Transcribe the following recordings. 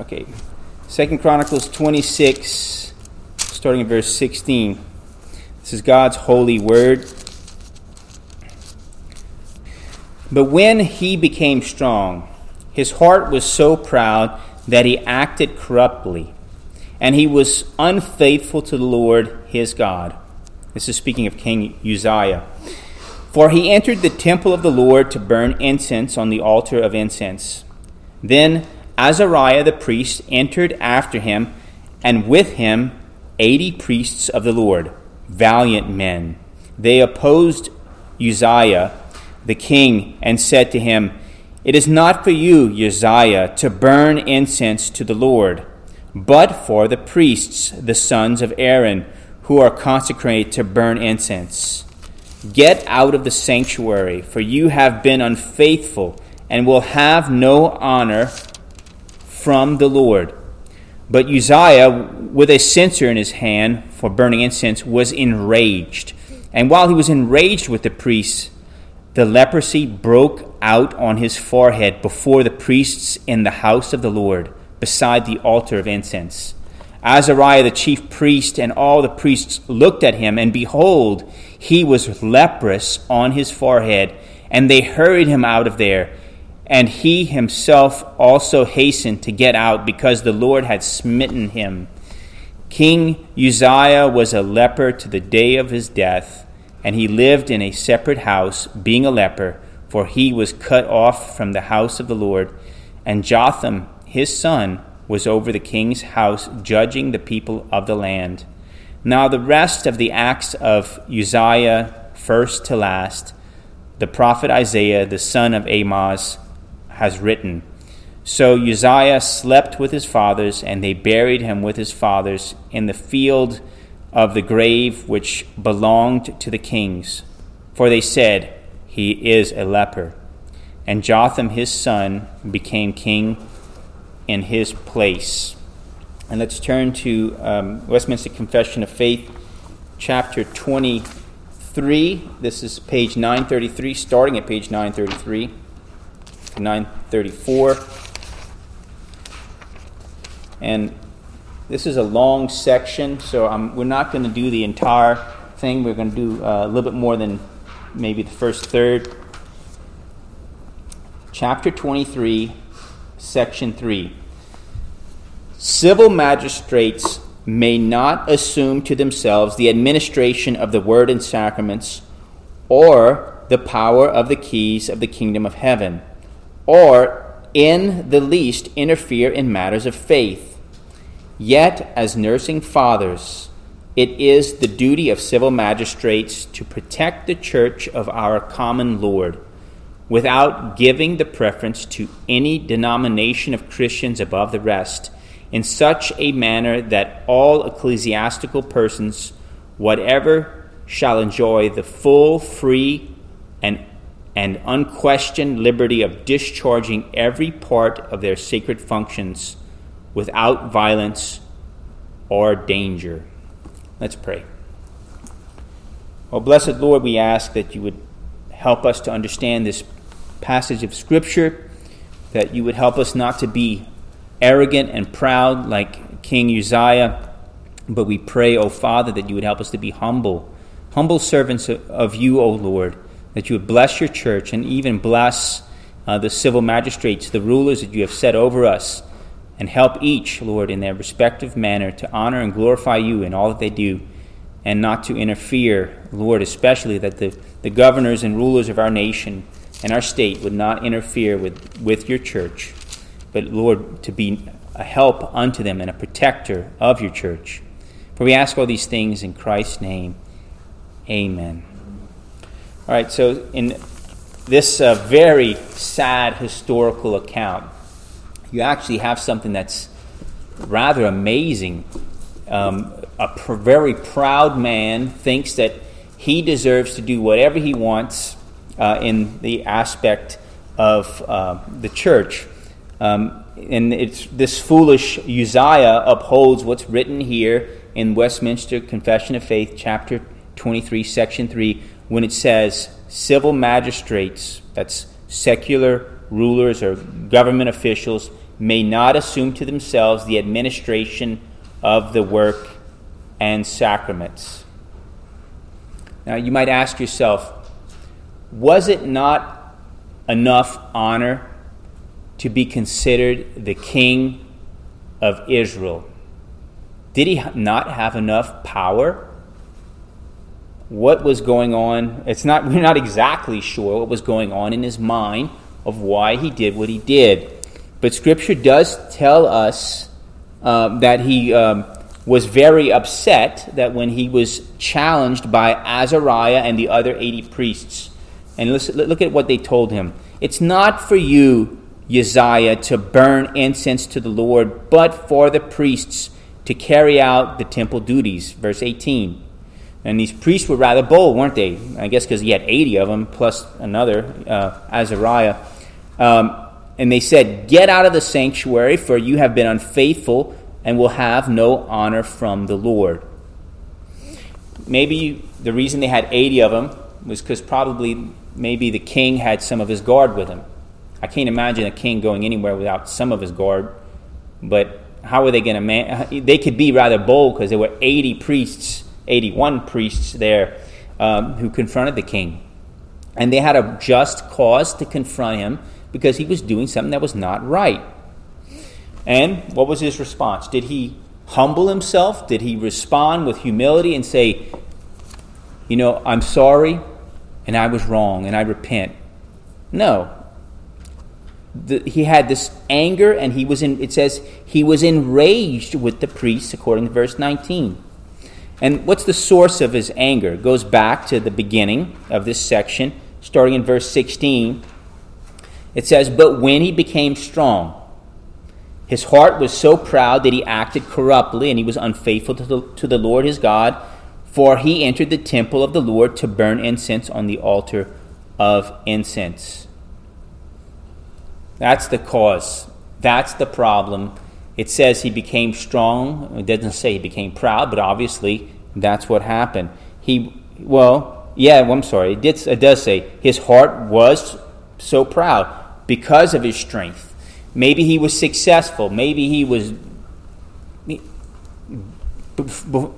Okay. Second Chronicles 26, starting in verse 16. This is God's holy word. But when he became strong, his heart was so proud that he acted corruptly, and he was unfaithful to the Lord his God. This is speaking of King Uzziah. For he entered the temple of the Lord to burn incense on the altar of incense. Then Azariah the priest entered after him, and with him eighty priests of the Lord, valiant men. They opposed Uzziah the king and said to him, It is not for you, Uzziah, to burn incense to the Lord, but for the priests, the sons of Aaron, who are consecrated to burn incense. Get out of the sanctuary, for you have been unfaithful and will have no honor from the Lord. But Uzziah, with a censer in his hand for burning incense, was enraged. And while he was enraged with the priests, the leprosy broke out on his forehead before the priests in the house of the Lord, beside the altar of incense. Azariah the chief priest and all the priests looked at him, and behold, he was leprous on his forehead, and they hurried him out of there. And he himself also hastened to get out, because the Lord had smitten him. King Uzziah was a leper to the day of his death and he lived in a separate house, being a leper, for he was cut off from the house of the Lord. And Jotham, his son, was over the king's house, judging the people of the land. Now, the rest of the acts of Uzziah, first to last, the prophet Isaiah, the son of Amoz, has written. So Uzziah slept with his fathers, and they buried him with his fathers in the field of the grave which belonged to the kings, for they said, He is a leper. And Jotham his son became king in his place. And let's turn to um, Westminster Confession of Faith, chapter 23. This is page 933, starting at page 933 to 934. And this is a long section, so I'm, we're not going to do the entire thing. We're going to do uh, a little bit more than maybe the first third. Chapter 23, section 3. Civil magistrates may not assume to themselves the administration of the word and sacraments, or the power of the keys of the kingdom of heaven, or in the least interfere in matters of faith. Yet, as nursing fathers, it is the duty of civil magistrates to protect the church of our common Lord without giving the preference to any denomination of Christians above the rest, in such a manner that all ecclesiastical persons, whatever, shall enjoy the full, free, and, and unquestioned liberty of discharging every part of their sacred functions without violence or danger. Let's pray. Oh, blessed Lord, we ask that you would help us to understand this passage of Scripture, that you would help us not to be arrogant and proud like King Uzziah, but we pray, O oh Father, that you would help us to be humble, humble servants of you, O Lord, that you would bless your church and even bless uh, the civil magistrates, the rulers that you have set over us and help each, Lord, in their respective manner to honor and glorify you in all that they do and not to interfere, Lord, especially that the, the governors and rulers of our nation and our state would not interfere with, with your church, but, Lord, to be a help unto them and a protector of your church. For we ask all these things in Christ's name. Amen. All right, so in this uh, very sad historical account, you actually have something that's rather amazing. Um, a pr- very proud man thinks that he deserves to do whatever he wants uh, in the aspect of uh, the church. Um, and it's this foolish Uzziah upholds what's written here in Westminster Confession of Faith, chapter 23, section 3, when it says civil magistrates, that's secular rulers or government officials may not assume to themselves the administration of the work and sacraments. Now, you might ask yourself, was it not enough honor to be considered the king of Israel? Did he not have enough power? What was going on? It's not we're not exactly sure what was going on in his mind of why he did what he did. But scripture does tell us um, that he um, was very upset that when he was challenged by Azariah and the other 80 priests. And listen, look at what they told him. It's not for you, Uzziah, to burn incense to the Lord, but for the priests to carry out the temple duties. Verse 18. And these priests were rather bold, weren't they? I guess because he had 80 of them, plus another, uh, Azariah. Um, and they said, Get out of the sanctuary, for you have been unfaithful and will have no honor from the Lord. Maybe the reason they had 80 of them was because probably maybe the king had some of his guard with him. I can't imagine a king going anywhere without some of his guard. But how were they going to man? They could be rather bold because there were 80 priests, 81 priests there um, who confronted the king. And they had a just cause to confront him because he was doing something that was not right. And what was his response? Did he humble himself? Did he respond with humility and say, You know, I'm sorry and I was wrong and I repent? No. The, he had this anger and he was in, it says, he was enraged with the priests, according to verse 19. And what's the source of his anger? It goes back to the beginning of this section, starting in verse 16 it says, But when he became strong, his heart was so proud that he acted corruptly and he was unfaithful to the, to the Lord his God, for he entered the temple of the Lord to burn incense on the altar of incense. That's the cause. That's the problem. It says he became strong. It doesn't say he became proud, but obviously that's what happened. He, well, yeah, well, I'm sorry. It, did, it does say his heart was so proud because of his strength. Maybe he was successful. Maybe he was,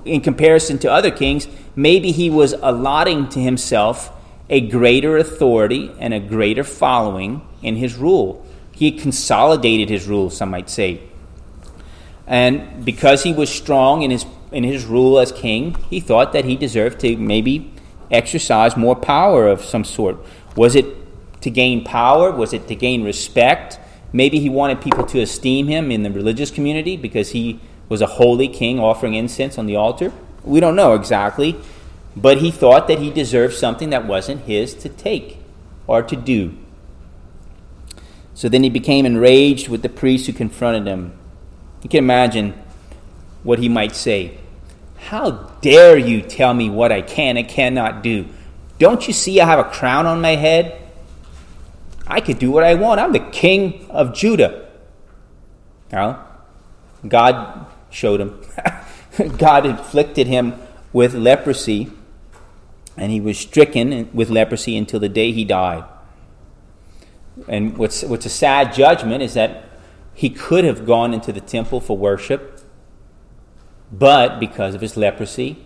in comparison to other kings, maybe he was allotting to himself a greater authority and a greater following in his rule. He consolidated his rule, some might say. And because he was strong in his, in his rule as king, he thought that he deserved to maybe exercise more power of some sort. Was it to gain power? Was it to gain respect? Maybe he wanted people to esteem him in the religious community because he was a holy king offering incense on the altar. We don't know exactly, but he thought that he deserved something that wasn't his to take or to do. So then he became enraged with the priests who confronted him. You can imagine what he might say. How dare you tell me what I can and cannot do? Don't you see I have a crown on my head? I could do what I want. I'm the king of Judah. Now, God showed him. God inflicted him with leprosy, and he was stricken with leprosy until the day he died. And what's, what's a sad judgment is that he could have gone into the temple for worship, but because of his leprosy,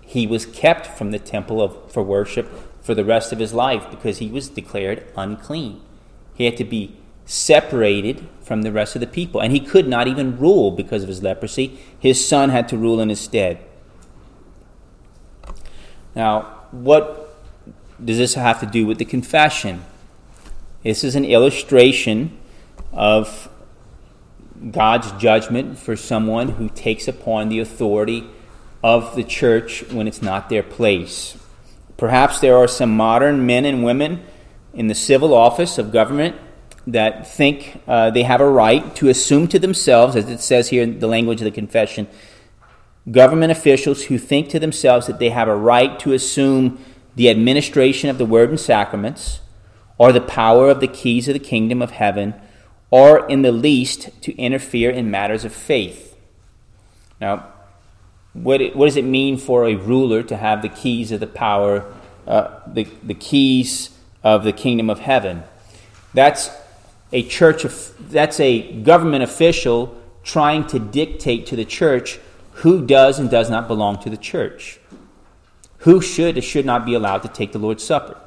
he was kept from the temple of, for worship for the rest of his life because he was declared unclean. He had to be separated from the rest of the people, and he could not even rule because of his leprosy. His son had to rule in his stead. Now, what does this have to do with the confession? This is an illustration of God's judgment for someone who takes upon the authority of the church when it's not their place. Perhaps there are some modern men and women in the civil office of government that think uh, they have a right to assume to themselves, as it says here in the language of the confession, government officials who think to themselves that they have a right to assume the administration of the word and sacraments, or the power of the keys of the kingdom of heaven, or in the least to interfere in matters of faith. Now, what, it, what does it mean for a ruler to have the keys of the power, uh, the, the keys of the kingdom of heaven? That's a church, of, that's a government official trying to dictate to the church who does and does not belong to the church. Who should or should not be allowed to take the Lord's Supper.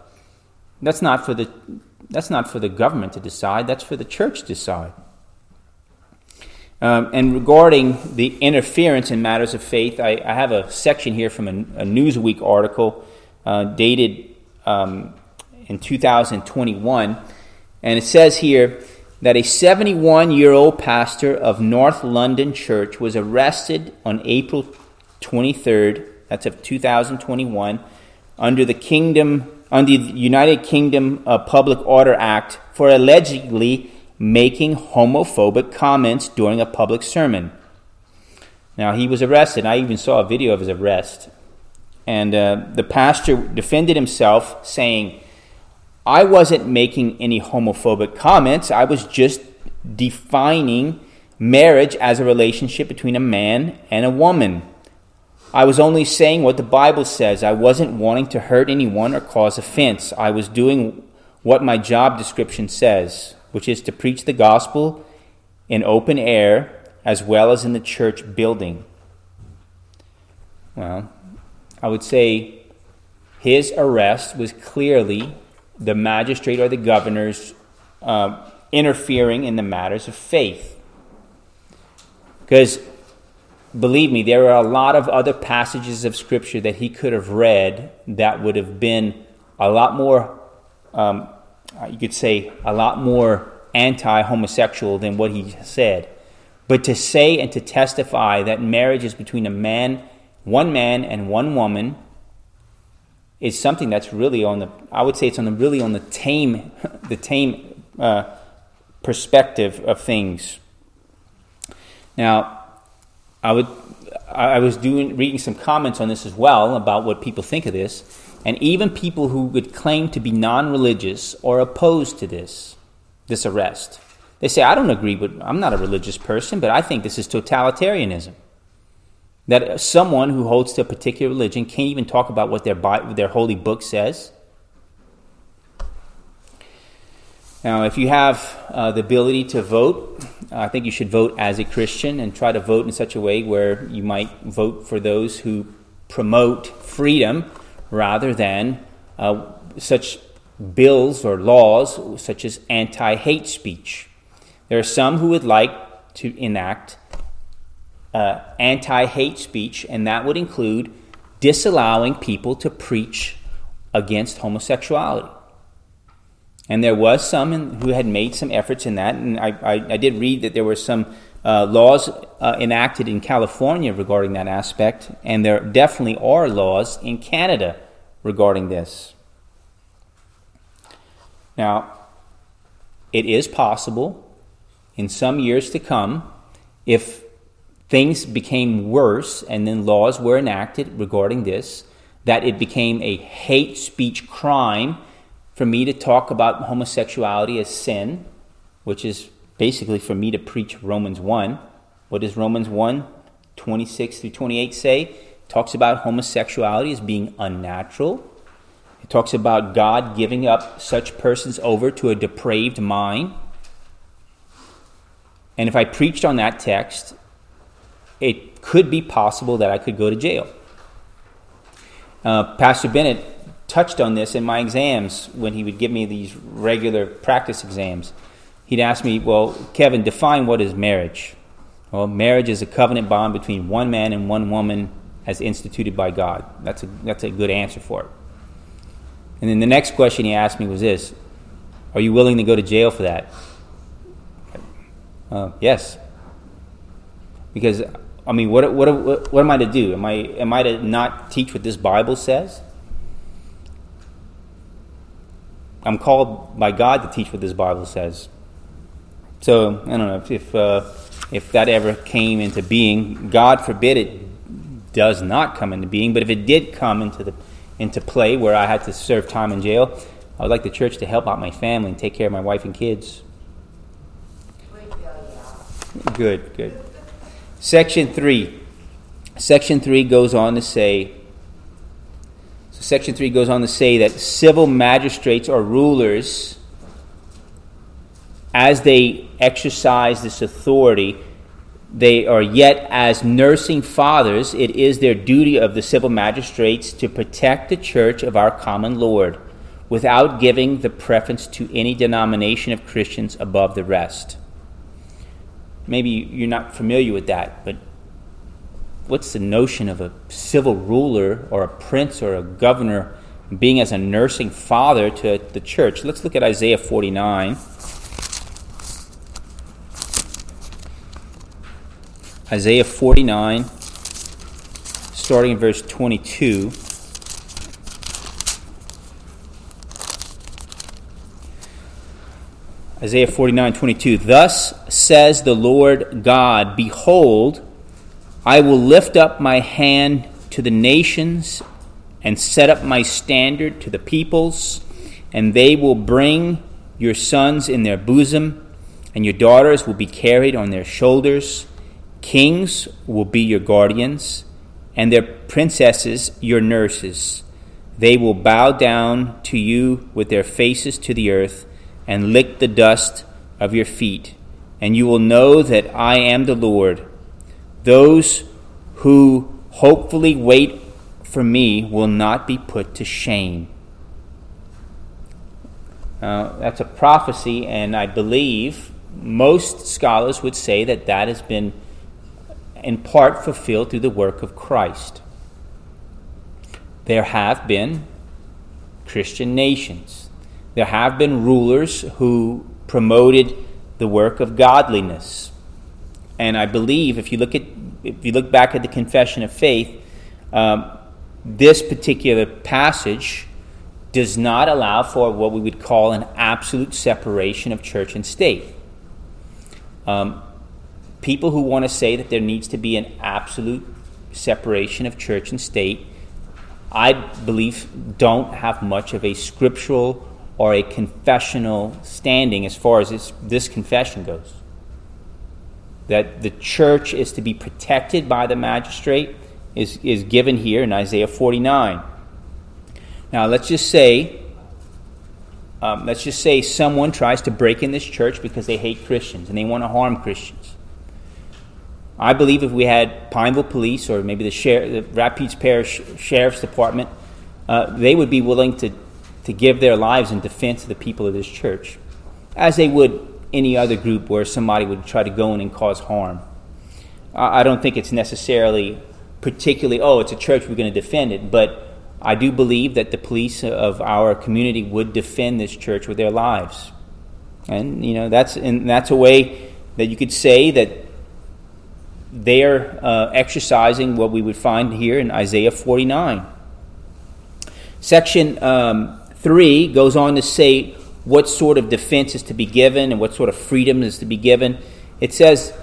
That's not for the, that's not for the government to decide, that's for the church to decide. Um, and regarding the interference in matters of faith, I, I have a section here from a, a Newsweek article uh, dated um, in 2021. And it says here that a 71 year old pastor of North London Church was arrested on April 23rd, that's of 2021, under the Kingdom under the United Kingdom uh, Public Order Act for allegedly making homophobic comments during a public sermon. Now, he was arrested. I even saw a video of his arrest. And uh, the pastor defended himself, saying, I wasn't making any homophobic comments. I was just defining marriage as a relationship between a man and a woman. I was only saying what the Bible says. I wasn't wanting to hurt anyone or cause offense. I was doing what my job description says which is to preach the gospel in open air as well as in the church building. Well, I would say his arrest was clearly the magistrate or the governor's uh, interfering in the matters of faith. Because, believe me, there are a lot of other passages of Scripture that he could have read that would have been a lot more um, uh, you could say, a lot more anti homosexual than what he said. But to say and to testify that marriage is between a man, one man, and one woman is something that's really on the, I would say it's on the really on the tame, the tame uh, perspective of things. Now, I would, I was doing reading some comments on this as well about what people think of this, and even people who would claim to be non religious or opposed to this, this arrest. They say, I don't agree with, I'm not a religious person, but I think this is totalitarianism. That someone who holds to a particular religion can't even talk about what their, their holy book says. Now, if you have uh, the ability to vote, I think you should vote as a Christian and try to vote in such a way where you might vote for those who promote freedom rather than uh, such bills or laws such as anti hate speech. There are some who would like to enact uh, anti hate speech, and that would include disallowing people to preach against homosexuality. And there was some in, who had made some efforts in that, and I, I, I did read that there were some uh, laws uh, enacted in California regarding that aspect, and there definitely are laws in Canada regarding this. Now, it is possible in some years to come, if things became worse and then laws were enacted regarding this, that it became a hate speech crime for me to talk about homosexuality as sin, which is basically for me to preach Romans 1. What does Romans 1 26 through 28 say? It talks about homosexuality as being unnatural. It talks about God giving up such persons over to a depraved mind. And if I preached on that text, it could be possible that I could go to jail. Uh, Pastor Bennett touched on this in my exams when he would give me these regular practice exams he'd ask me, Well, Kevin, define what is marriage. Well, marriage is a covenant bond between one man and one woman as instituted by God. That's a, that's a good answer for it. And then the next question he asked me was this Are you willing to go to jail for that? Uh, yes. Because, I mean, what, what, what am I to do? Am I, am I to not teach what this Bible says? I'm called by God to teach what this Bible says. So I don't know if if, uh, if that ever came into being. God forbid it does not come into being. But if it did come into the into play, where I had to serve time in jail, I would like the church to help out my family and take care of my wife and kids. Good, good. Section three. Section three goes on to say. So section three goes on to say that civil magistrates or rulers as they exercise this authority, they are yet as nursing fathers, it is their duty of the civil magistrates to protect the church of our common Lord without giving the preference to any denomination of Christians above the rest. Maybe you're not familiar with that, but what's the notion of a civil ruler or a prince or a governor being as a nursing father to the church? Let's look at Isaiah 49. Isaiah 49, starting in verse 22. Isaiah 49, 22. Thus says the Lord God Behold, I will lift up my hand to the nations and set up my standard to the peoples, and they will bring your sons in their bosom, and your daughters will be carried on their shoulders. Kings will be your guardians, and their princesses your nurses. They will bow down to you with their faces to the earth and lick the dust of your feet, and you will know that I am the Lord. Those who hopefully wait for me will not be put to shame. That's a prophecy, and I believe most scholars would say that that has been in part fulfilled through the work of Christ. There have been Christian nations. There have been rulers who promoted the work of godliness. And I believe if you look at if you look back at the confession of faith, um, this particular passage does not allow for what we would call an absolute separation of church and state. Um, people who want to say that there needs to be an absolute separation of church and state, I believe, don't have much of a scriptural or a confessional standing as far as this, this confession goes. That the church is to be protected by the magistrate is, is given here in Isaiah 49. Now, let's just say um, let's just say someone tries to break in this church because they hate Christians and they want to harm Christians. I believe if we had Pineville Police or maybe the, sheriff, the Rapides Parish Sheriff's Department, uh, they would be willing to, to give their lives in defense of the people of this church, as they would any other group where somebody would try to go in and cause harm. I, don't think it's necessarily particularly, oh, it's a church, we're going to defend it, but I do believe that the police of our community would defend this church with their lives. And, you know, that's, and that's a way that you could say that they're uh, exercising what we would find here in Isaiah 49. Section um, 3 goes on to say what sort of defense is to be given and what sort of freedom is to be given. It says,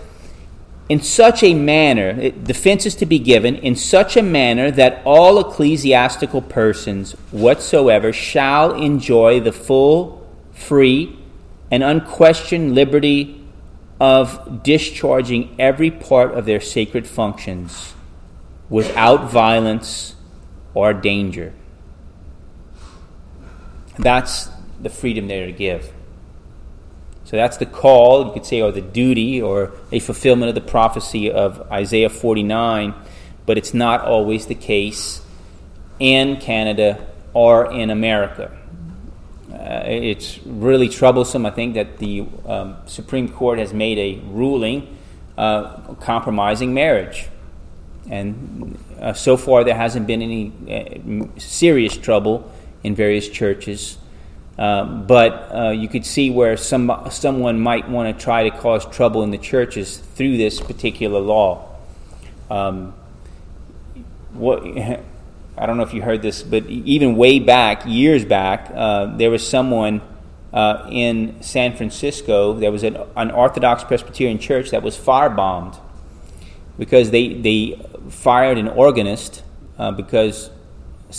in such a manner, defense is to be given in such a manner that all ecclesiastical persons whatsoever shall enjoy the full, free, and unquestioned liberty of discharging every part of their sacred functions without violence or danger. That's the freedom they're to give. So that's the call, you could say, or the duty, or a fulfillment of the prophecy of Isaiah 49, but it's not always the case in Canada or in America. Uh, it's really troublesome, I think, that the um, Supreme Court has made a ruling uh, compromising marriage. And uh, so far, there hasn't been any uh, serious trouble in various churches. Um, but uh, you could see where some, someone might want to try to cause trouble in the churches through this particular law. Um, what I don't know if you heard this, but even way back, years back, uh, there was someone uh, in San Francisco. There was an, an, Orthodox Presbyterian church that was firebombed because they they fired an organist uh, because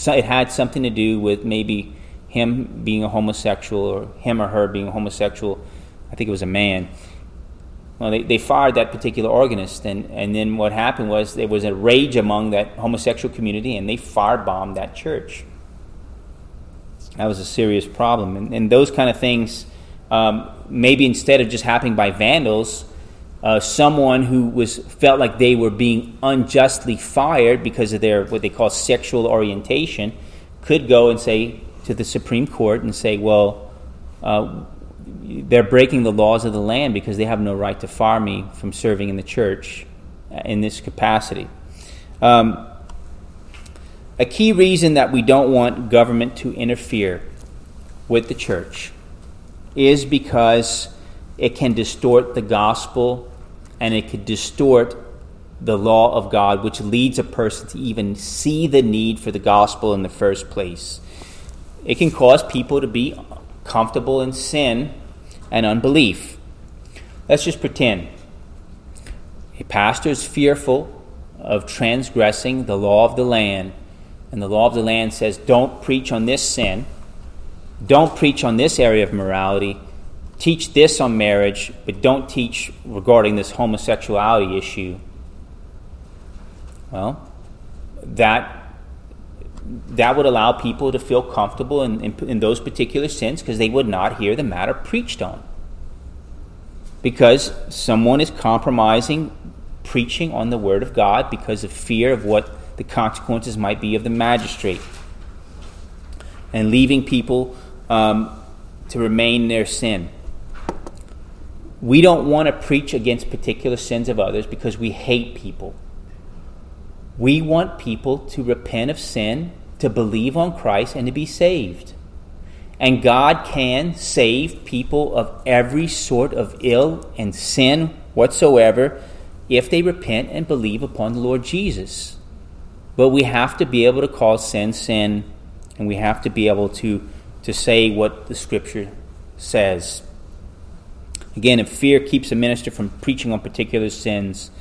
it had something to do with maybe him being a homosexual or him or her being a homosexual. I think it was a man. Well, they, they fired that particular organist, and, and then what happened was there was a rage among that homosexual community, and they firebombed that church. That was a serious problem. And, and those kind of things um, maybe instead of just happening by vandals, uh, someone who was felt like they were being unjustly fired because of their what they call sexual orientation could go and say to the Supreme Court and say, well, uh, they're breaking the laws of the land because they have no right to fire me from serving in the church in this capacity. Um, a key reason that we don't want government to interfere with the church is because it can distort the gospel and it could distort the law of God, which leads a person to even see the need for the gospel in the first place. It can cause people to be comfortable in sin and unbelief. Let's just pretend a pastor is fearful of transgressing the law of the land, and the law of the land says, don't preach on this sin, don't preach on this area of morality, teach this on marriage, but don't teach regarding this homosexuality issue. Well, that that would allow people to feel comfortable in, in, in those particular sins because they would not hear the matter preached on. Because someone is compromising preaching on the Word of God because of fear of what the consequences might be of the magistrate and leaving people um, to remain in their sin. We don't want to preach against particular sins of others because we hate people. We want people to repent of sin, to believe on Christ, and to be saved. And God can save people of every sort of ill and sin whatsoever if they repent and believe upon the Lord Jesus. But we have to be able to call sin sin, and we have to be able to, to say what the Scripture says. Again, if fear keeps a minister from preaching on particular sins,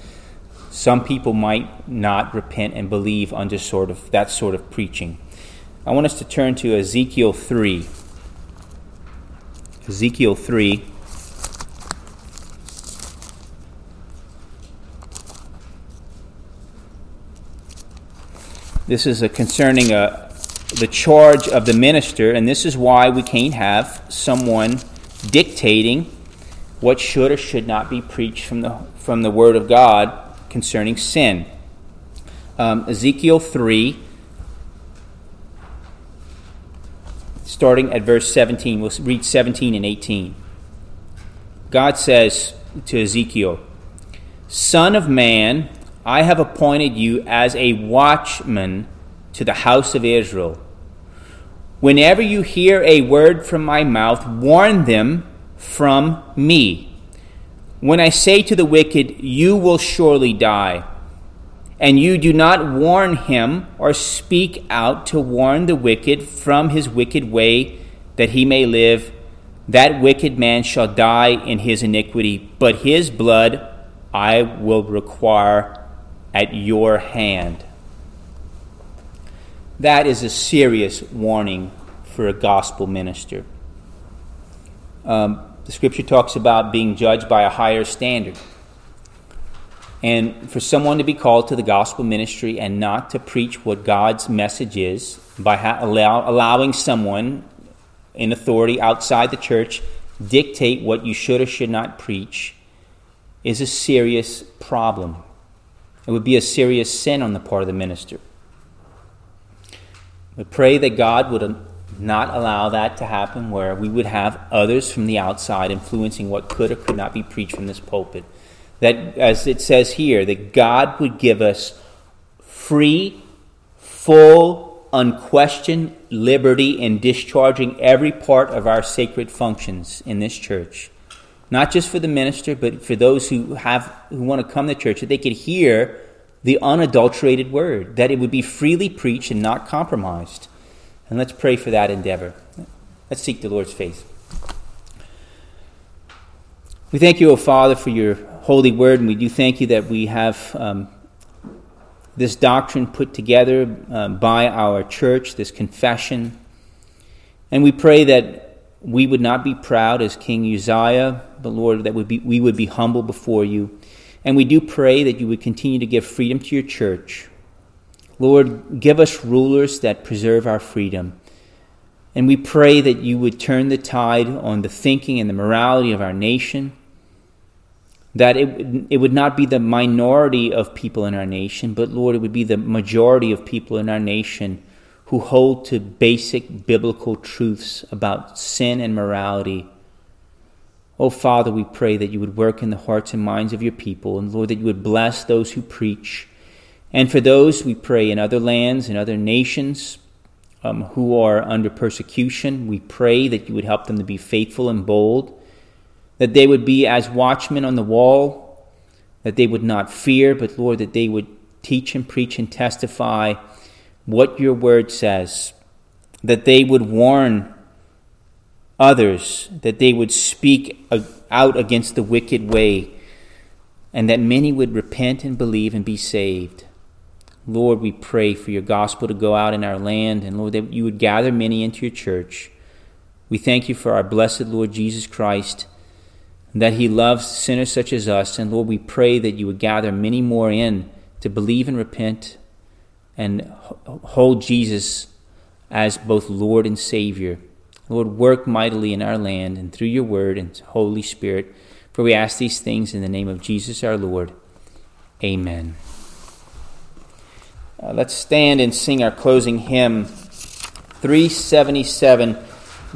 some people might not repent and believe under sort of that sort of preaching. I want us to turn to Ezekiel 3. Ezekiel 3. This is concerning a, uh, the charge of the minister, and this is why we can't have someone dictating what should or should not be preached from the, from the Word of God concerning sin. Um, Ezekiel 3, starting at verse 17. We'll read 17 and 18. God says to Ezekiel, Son of man, I have appointed you as a watchman to the house of Israel. Whenever you hear a word from my mouth, warn them from me. When I say to the wicked, You will surely die, and you do not warn him or speak out to warn the wicked from his wicked way that he may live, that wicked man shall die in his iniquity, but his blood I will require at your hand. That is a serious warning for a gospel minister. Um, the scripture talks about being judged by a higher standard. And for someone to be called to the gospel ministry and not to preach what God's message is by ha- allow- allowing someone in authority outside the church dictate what you should or should not preach is a serious problem. It would be a serious sin on the part of the minister. We pray that God would not allow that to happen, where we would have others from the outside influencing what could or could not be preached from this pulpit. That, as it says here, that God would give us free, full, unquestioned liberty in discharging every part of our sacred functions in this church not just for the minister, but for those who have who want to come to church, that they could hear the unadulterated word, that it would be freely preached and not compromised. And let's pray for that endeavor. Let's seek the Lord's face. We thank you, O Father, for your holy word, and we do thank you that we have um, this doctrine put together um, by our church, this confession. And we pray that we would not be proud as King Uzziah, but Lord, that we would be humble before you. And we do pray that you would continue to give freedom to your church. Lord, give us rulers that preserve our freedom. And we pray that you would turn the tide on the thinking and the morality of our nation, that it, it would not be the minority of people in our nation, but Lord, it would be the majority of people in our nation who hold to basic biblical truths about sin and morality. Oh, Father, we pray that you would work in the hearts and minds of your people, and Lord, that you would bless those who preach. And for those, we pray in other lands and other nations, um, who are under persecution. We pray that you would help them to be faithful and bold, that they would be as watchmen on the wall, that they would not fear, but Lord, that they would teach and preach and testify what your word says, that they would warn others, that they would speak out against the wicked way, and that many would repent and believe and be saved. Lord, we pray for your gospel to go out in our land, and Lord, that you would gather many into your church. We thank you for our blessed Lord Jesus Christ, that he loves sinners such as us. And Lord, we pray that you would gather many more in to believe and repent and hold Jesus as both Lord and Savior. Lord, work mightily in our land and through your word and Holy Spirit. For we ask these things in the name of Jesus our Lord. Amen. Uh, let's stand and sing our closing hymn, 377.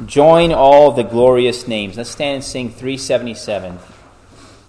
Join all the glorious names. Let's stand and sing 377.